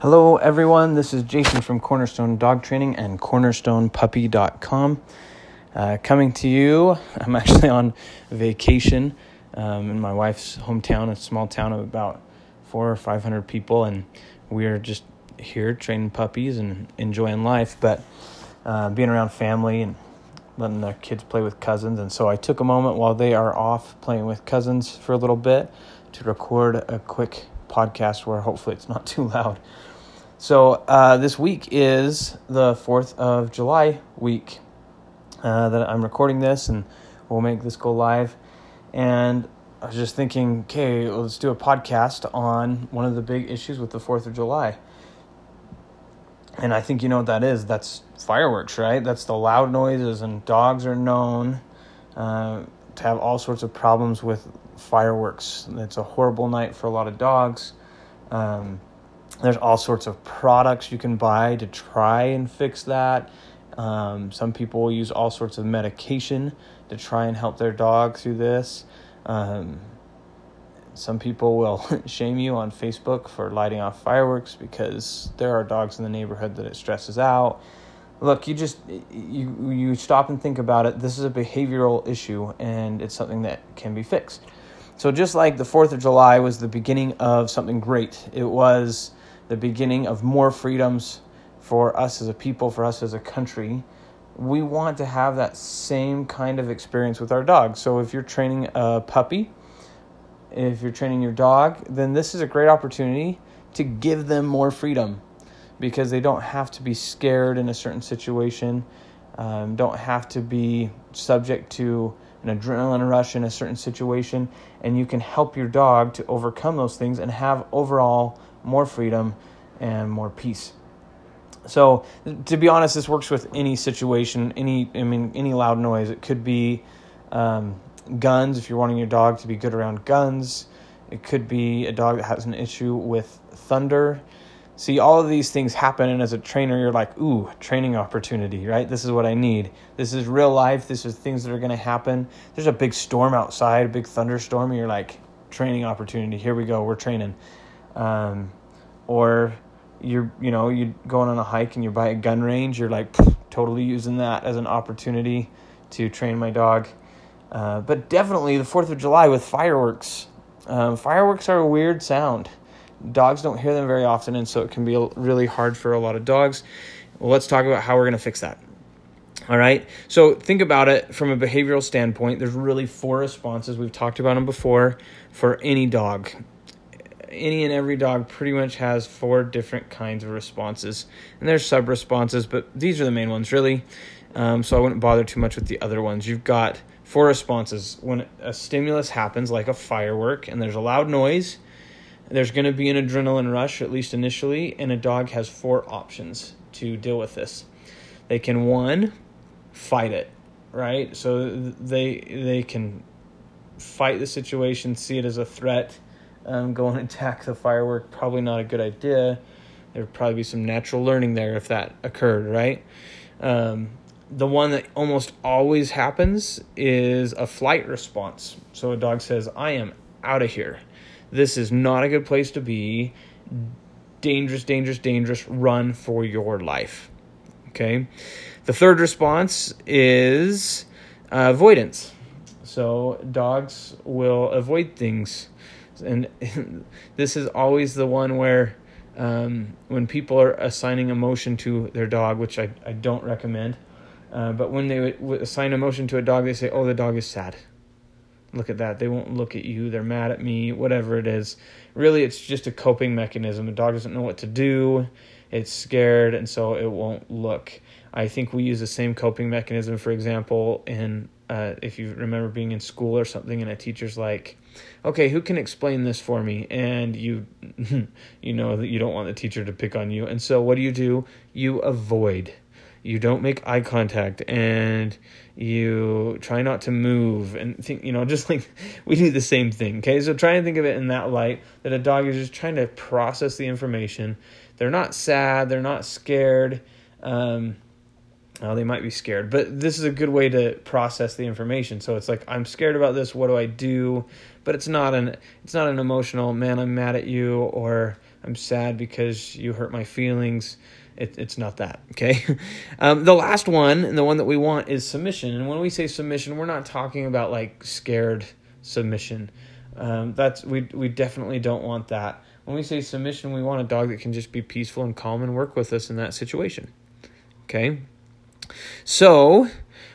Hello, everyone. This is Jason from Cornerstone Dog Training and CornerstonePuppy.com. Uh, coming to you, I'm actually on vacation um, in my wife's hometown, a small town of about four or 500 people, and we're just here training puppies and enjoying life, but uh, being around family and letting their kids play with cousins. And so I took a moment while they are off playing with cousins for a little bit to record a quick podcast where hopefully it's not too loud. So uh, this week is the 4th of July week uh, that I'm recording this, and we'll make this go live. And I was just thinking, okay, let's do a podcast on one of the big issues with the 4th of July. And I think you know what that is. That's fireworks, right? That's the loud noises, and dogs are known uh, to have all sorts of problems with fireworks. It's a horrible night for a lot of dogs. Um, there's all sorts of products you can buy to try and fix that. Um, some people use all sorts of medication to try and help their dog through this. Um, some people will shame you on Facebook for lighting off fireworks because there are dogs in the neighborhood that it stresses out. Look, you just you you stop and think about it. This is a behavioral issue and it's something that can be fixed. So just like the 4th of July was the beginning of something great. It was the beginning of more freedoms for us as a people, for us as a country, we want to have that same kind of experience with our dog. So if you're training a puppy, if you're training your dog, then this is a great opportunity to give them more freedom because they don't have to be scared in a certain situation, um, don't have to be subject to an adrenaline rush in a certain situation, and you can help your dog to overcome those things and have overall more freedom, and more peace. So, to be honest, this works with any situation, any I mean, any loud noise. It could be um, guns if you're wanting your dog to be good around guns. It could be a dog that has an issue with thunder. See, all of these things happen, and as a trainer, you're like, ooh, training opportunity, right? This is what I need. This is real life. This is things that are going to happen. There's a big storm outside, a big thunderstorm, and you're like, training opportunity. Here we go. We're training. Um, or you're you know you're going on a hike and you're by a gun range you're like totally using that as an opportunity to train my dog uh, but definitely the fourth of july with fireworks um, fireworks are a weird sound dogs don't hear them very often and so it can be really hard for a lot of dogs well, let's talk about how we're going to fix that all right so think about it from a behavioral standpoint there's really four responses we've talked about them before for any dog any and every dog pretty much has four different kinds of responses, and there's sub responses, but these are the main ones really. Um, so I wouldn't bother too much with the other ones. You've got four responses when a stimulus happens, like a firework, and there's a loud noise. There's going to be an adrenaline rush, at least initially, and a dog has four options to deal with this. They can one fight it, right? So they they can fight the situation, see it as a threat um, go and attack the firework, probably not a good idea. There'd probably be some natural learning there if that occurred, right? Um, the one that almost always happens is a flight response. So a dog says, I am out of here. This is not a good place to be. Dangerous, dangerous, dangerous. Run for your life. Okay. The third response is uh, avoidance. So dogs will avoid things and this is always the one where um, when people are assigning emotion to their dog, which I, I don't recommend, uh, but when they w- assign emotion to a dog, they say, oh, the dog is sad. Look at that. They won't look at you. They're mad at me, whatever it is. Really, it's just a coping mechanism. The dog doesn't know what to do. It's scared, and so it won't look. I think we use the same coping mechanism, for example, in uh, if you remember being in school or something, and a teacher's like, "Okay, who can explain this for me?" and you, you know that you don't want the teacher to pick on you, and so what do you do? You avoid. You don't make eye contact, and you try not to move, and think you know just like we do the same thing. Okay, so try and think of it in that light that a dog is just trying to process the information. They're not sad. They're not scared. Um, uh, they might be scared, but this is a good way to process the information. So it's like I'm scared about this. What do I do? But it's not an it's not an emotional man. I'm mad at you, or I'm sad because you hurt my feelings. It, it's not that, okay? Um, the last one, and the one that we want, is submission. And when we say submission, we're not talking about like scared submission. Um, that's we we definitely don't want that. When we say submission, we want a dog that can just be peaceful and calm and work with us in that situation. Okay? So,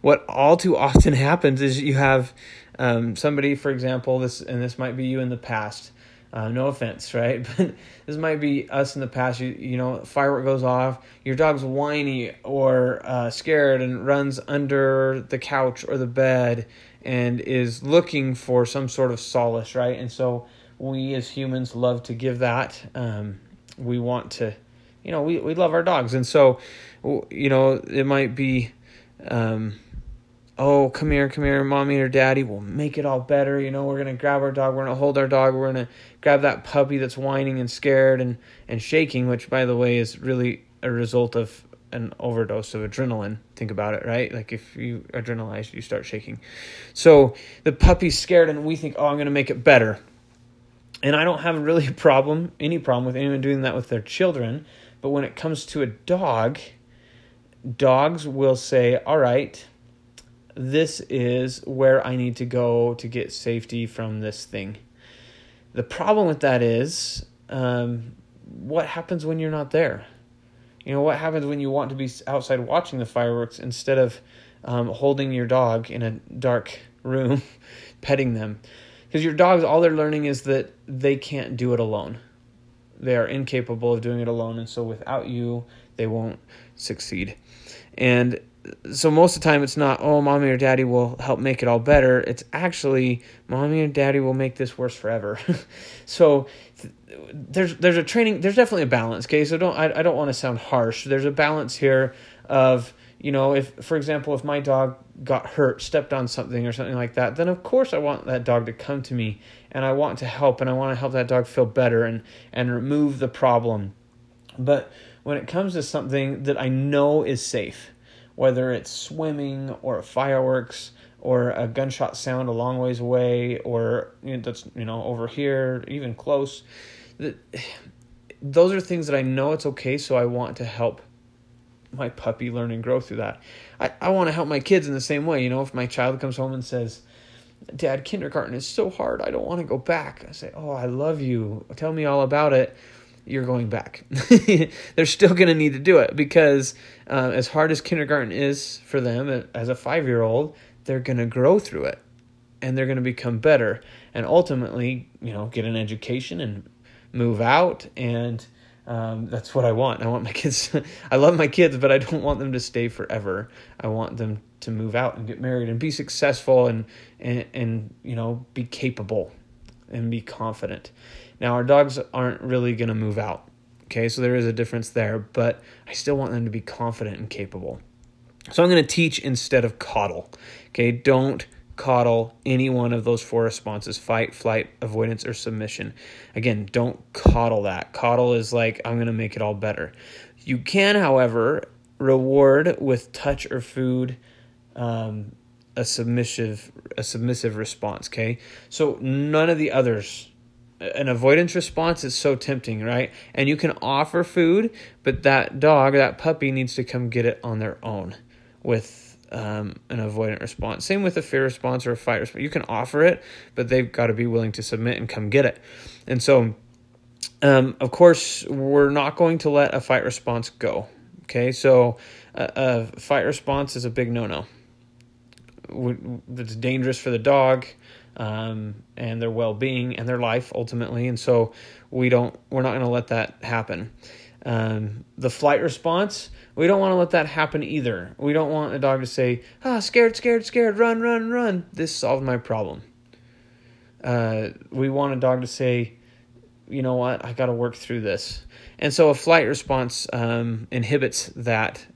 what all too often happens is you have um, somebody, for example, this and this might be you in the past. Uh, no offense, right? But this might be us in the past. You you know, firework goes off. Your dog's whiny or uh, scared and runs under the couch or the bed and is looking for some sort of solace, right? And so we as humans love to give that. Um, we want to, you know, we we love our dogs, and so you know it might be. Um, oh, come here, come here, mommy or daddy, we'll make it all better. You know, we're going to grab our dog, we're going to hold our dog, we're going to grab that puppy that's whining and scared and, and shaking, which, by the way, is really a result of an overdose of adrenaline. Think about it, right? Like if you adrenalize, you start shaking. So the puppy's scared, and we think, oh, I'm going to make it better. And I don't have really a problem, any problem with anyone doing that with their children. But when it comes to a dog, dogs will say, all right, this is where I need to go to get safety from this thing. The problem with that is um, what happens when you're not there? You know, what happens when you want to be outside watching the fireworks instead of um, holding your dog in a dark room, petting them? Because your dogs, all they're learning is that they can't do it alone. They are incapable of doing it alone, and so without you, they won't succeed. And so most of the time it's not oh mommy or daddy will help make it all better. It's actually mommy and daddy will make this worse forever. So th- there's there's a training there's definitely a balance okay? So don't I, I don't want to sound harsh. There's a balance here of you know if for example if my dog got hurt stepped on something or something like that then of course i want that dog to come to me and i want to help and i want to help that dog feel better and and remove the problem. But when it comes to something that i know is safe whether it's swimming or fireworks or a gunshot sound a long ways away or you know, that's you know over here even close those are things that i know it's okay so i want to help my puppy learn and grow through that. I, I want to help my kids in the same way you know if my child comes home and says dad kindergarten is so hard i don't want to go back i say oh i love you. Tell me all about it you're going back. They're still going to need to do it because, uh, as hard as kindergarten is for them uh, as a five year old, they're going to grow through it and they're going to become better and ultimately, you know, get an education and move out. And um, that's what I want. I want my kids, I love my kids, but I don't want them to stay forever. I want them to move out and get married and be successful and, and, and you know, be capable and be confident. Now, our dogs aren't really going to move out. Okay, so there is a difference there, but I still want them to be confident and capable. So I'm going to teach instead of coddle. Okay, don't coddle any one of those four responses fight, flight, avoidance, or submission. Again, don't coddle that. Coddle is like, I'm going to make it all better. You can, however, reward with touch or food um, a submissive a submissive response okay so none of the others an avoidance response is so tempting, right? And you can offer food, but that dog, that puppy needs to come get it on their own with um, an avoidant response. Same with a fear response or a fight response. You can offer it, but they've got to be willing to submit and come get it. And so, um, of course, we're not going to let a fight response go. Okay, so a, a fight response is a big no no. It's dangerous for the dog um, and their well-being and their life ultimately. And so we don't we're not going to let that happen. Um, the flight response we don't want to let that happen either. We don't want a dog to say ah scared scared scared run run run. This solved my problem. Uh, we want a dog to say you know what? I got to work through this. And so a flight response um, inhibits that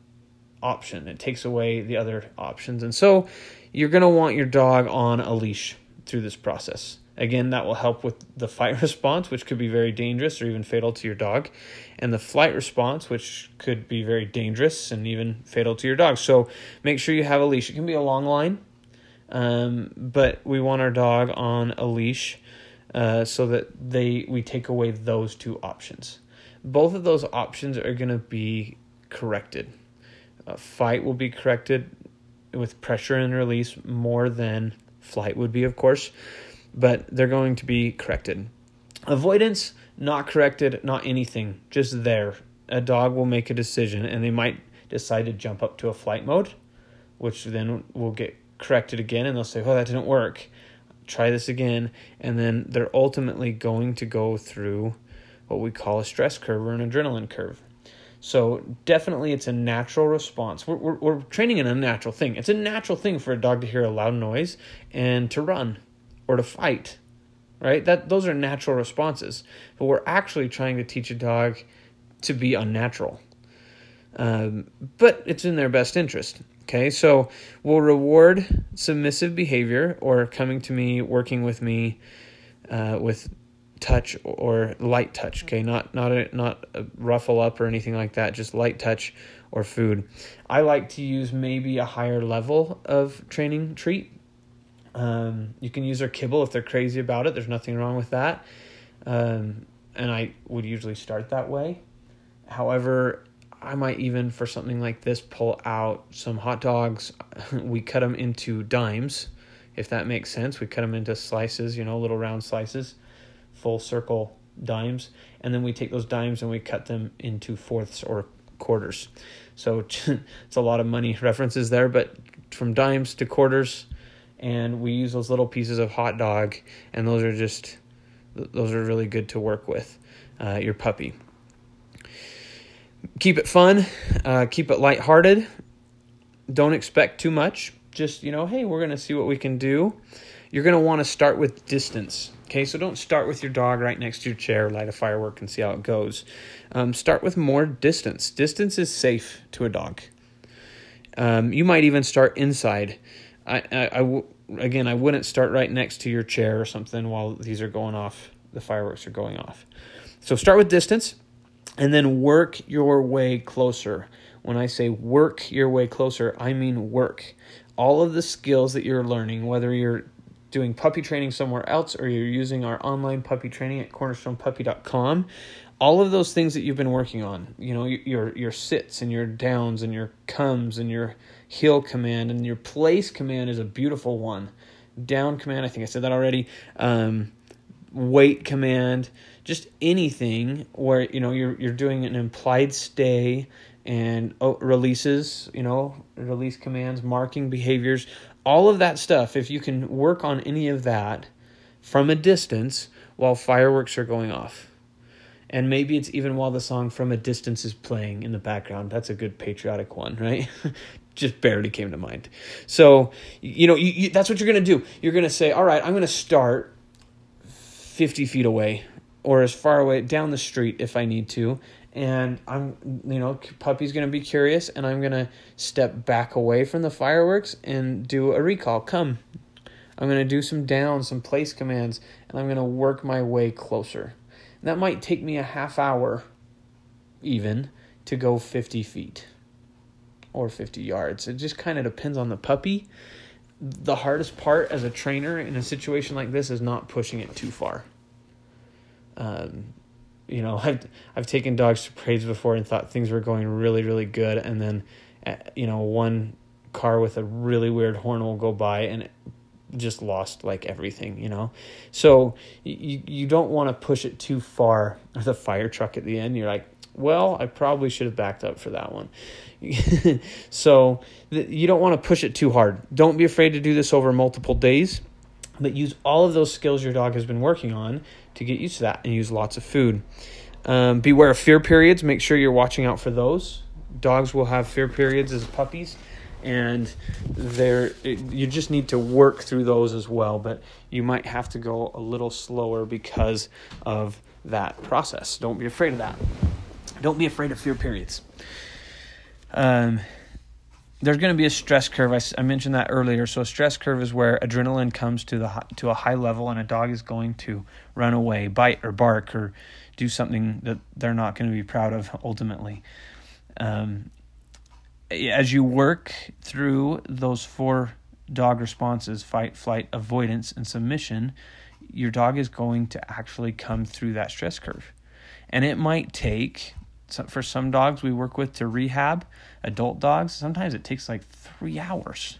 option. It takes away the other options. And so you're going to want your dog on a leash through this process. Again, that will help with the fight response, which could be very dangerous or even fatal to your dog, and the flight response, which could be very dangerous and even fatal to your dog. So make sure you have a leash. It can be a long line, um, but we want our dog on a leash uh, so that they we take away those two options. Both of those options are going to be corrected. Uh, fight will be corrected with pressure and release more than flight would be, of course, but they're going to be corrected. Avoidance, not corrected, not anything, just there. A dog will make a decision and they might decide to jump up to a flight mode, which then will get corrected again and they'll say, oh, that didn't work. Try this again. And then they're ultimately going to go through what we call a stress curve or an adrenaline curve. So definitely, it's a natural response. We're, we're, we're, training an unnatural thing. It's a natural thing for a dog to hear a loud noise and to run or to fight, right? That those are natural responses. But we're actually trying to teach a dog to be unnatural. Um, but it's in their best interest. Okay, so we'll reward submissive behavior or coming to me, working with me, uh, with touch or light touch. Okay, not not a, not a ruffle up or anything like that. Just light touch or food. I like to use maybe a higher level of training treat. Um, you can use their kibble if they're crazy about it. There's nothing wrong with that. Um, and I would usually start that way. However, I might even for something like this pull out some hot dogs. we cut them into dimes, if that makes sense. We cut them into slices, you know, little round slices full circle dimes, and then we take those dimes and we cut them into fourths or quarters. So it's a lot of money references there, but from dimes to quarters, and we use those little pieces of hot dog, and those are just those are really good to work with uh, your puppy. Keep it fun, uh, keep it lighthearted. Don't expect too much. Just you know, hey, we're gonna see what we can do. You're gonna want to start with distance. Okay, so don't start with your dog right next to your chair, light a firework, and see how it goes. Um, start with more distance. Distance is safe to a dog. Um, you might even start inside. I, I, I w- again, I wouldn't start right next to your chair or something while these are going off. The fireworks are going off. So start with distance, and then work your way closer. When I say work your way closer, I mean work. All of the skills that you're learning, whether you're doing puppy training somewhere else or you're using our online puppy training at cornerstonepuppy.com all of those things that you've been working on you know your your sits and your downs and your comes and your heel command and your place command is a beautiful one. Down command i think i said that already. Um, wait command just anything where you know you're you're doing an implied stay and oh, releases you know release commands marking behaviors all of that stuff, if you can work on any of that from a distance while fireworks are going off. And maybe it's even while the song From a Distance is playing in the background. That's a good patriotic one, right? Just barely came to mind. So, you know, you, you, that's what you're going to do. You're going to say, all right, I'm going to start 50 feet away or as far away down the street if I need to and I'm you know puppy's gonna be curious and I'm gonna step back away from the fireworks and do a recall. Come, I'm gonna do some down, some place commands, and I'm gonna work my way closer. And that might take me a half hour, even to go 50 feet or 50 yards. It just kind of depends on the puppy. The hardest part as a trainer in a situation like this is not pushing it too far. Um, you know, I've I've taken dogs to parades before and thought things were going really really good, and then, uh, you know, one car with a really weird horn will go by and just lost like everything, you know. So you you don't want to push it too far. The fire truck at the end, you're like, well, I probably should have backed up for that one. so you don't want to push it too hard. Don't be afraid to do this over multiple days, but use all of those skills your dog has been working on to get used to that and use lots of food. Um, beware of fear periods. Make sure you're watching out for those. Dogs will have fear periods as puppies, and there you just need to work through those as well. But you might have to go a little slower because of that process. Don't be afraid of that. Don't be afraid of fear periods. Um, there's going to be a stress curve. I, I, mentioned that earlier. So a stress curve is where adrenaline comes to the to a high level, and a dog is going to run away, bite or bark, or do something that they're not going to be proud of ultimately. Um, as you work through those four dog responses fight, flight, avoidance, and submission your dog is going to actually come through that stress curve. And it might take, for some dogs we work with to rehab, adult dogs, sometimes it takes like three hours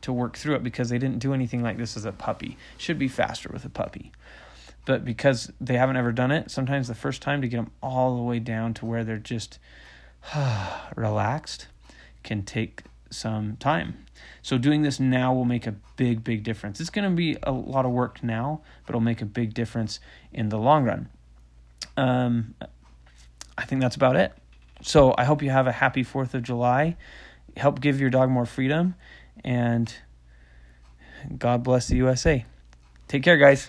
to work through it because they didn't do anything like this as a puppy. Should be faster with a puppy. But because they haven't ever done it, sometimes the first time to get them all the way down to where they're just relaxed can take some time. So doing this now will make a big, big difference. It's going to be a lot of work now, but it'll make a big difference in the long run. Um, I think that's about it. So I hope you have a happy 4th of July. Help give your dog more freedom, and God bless the USA. Take care, guys.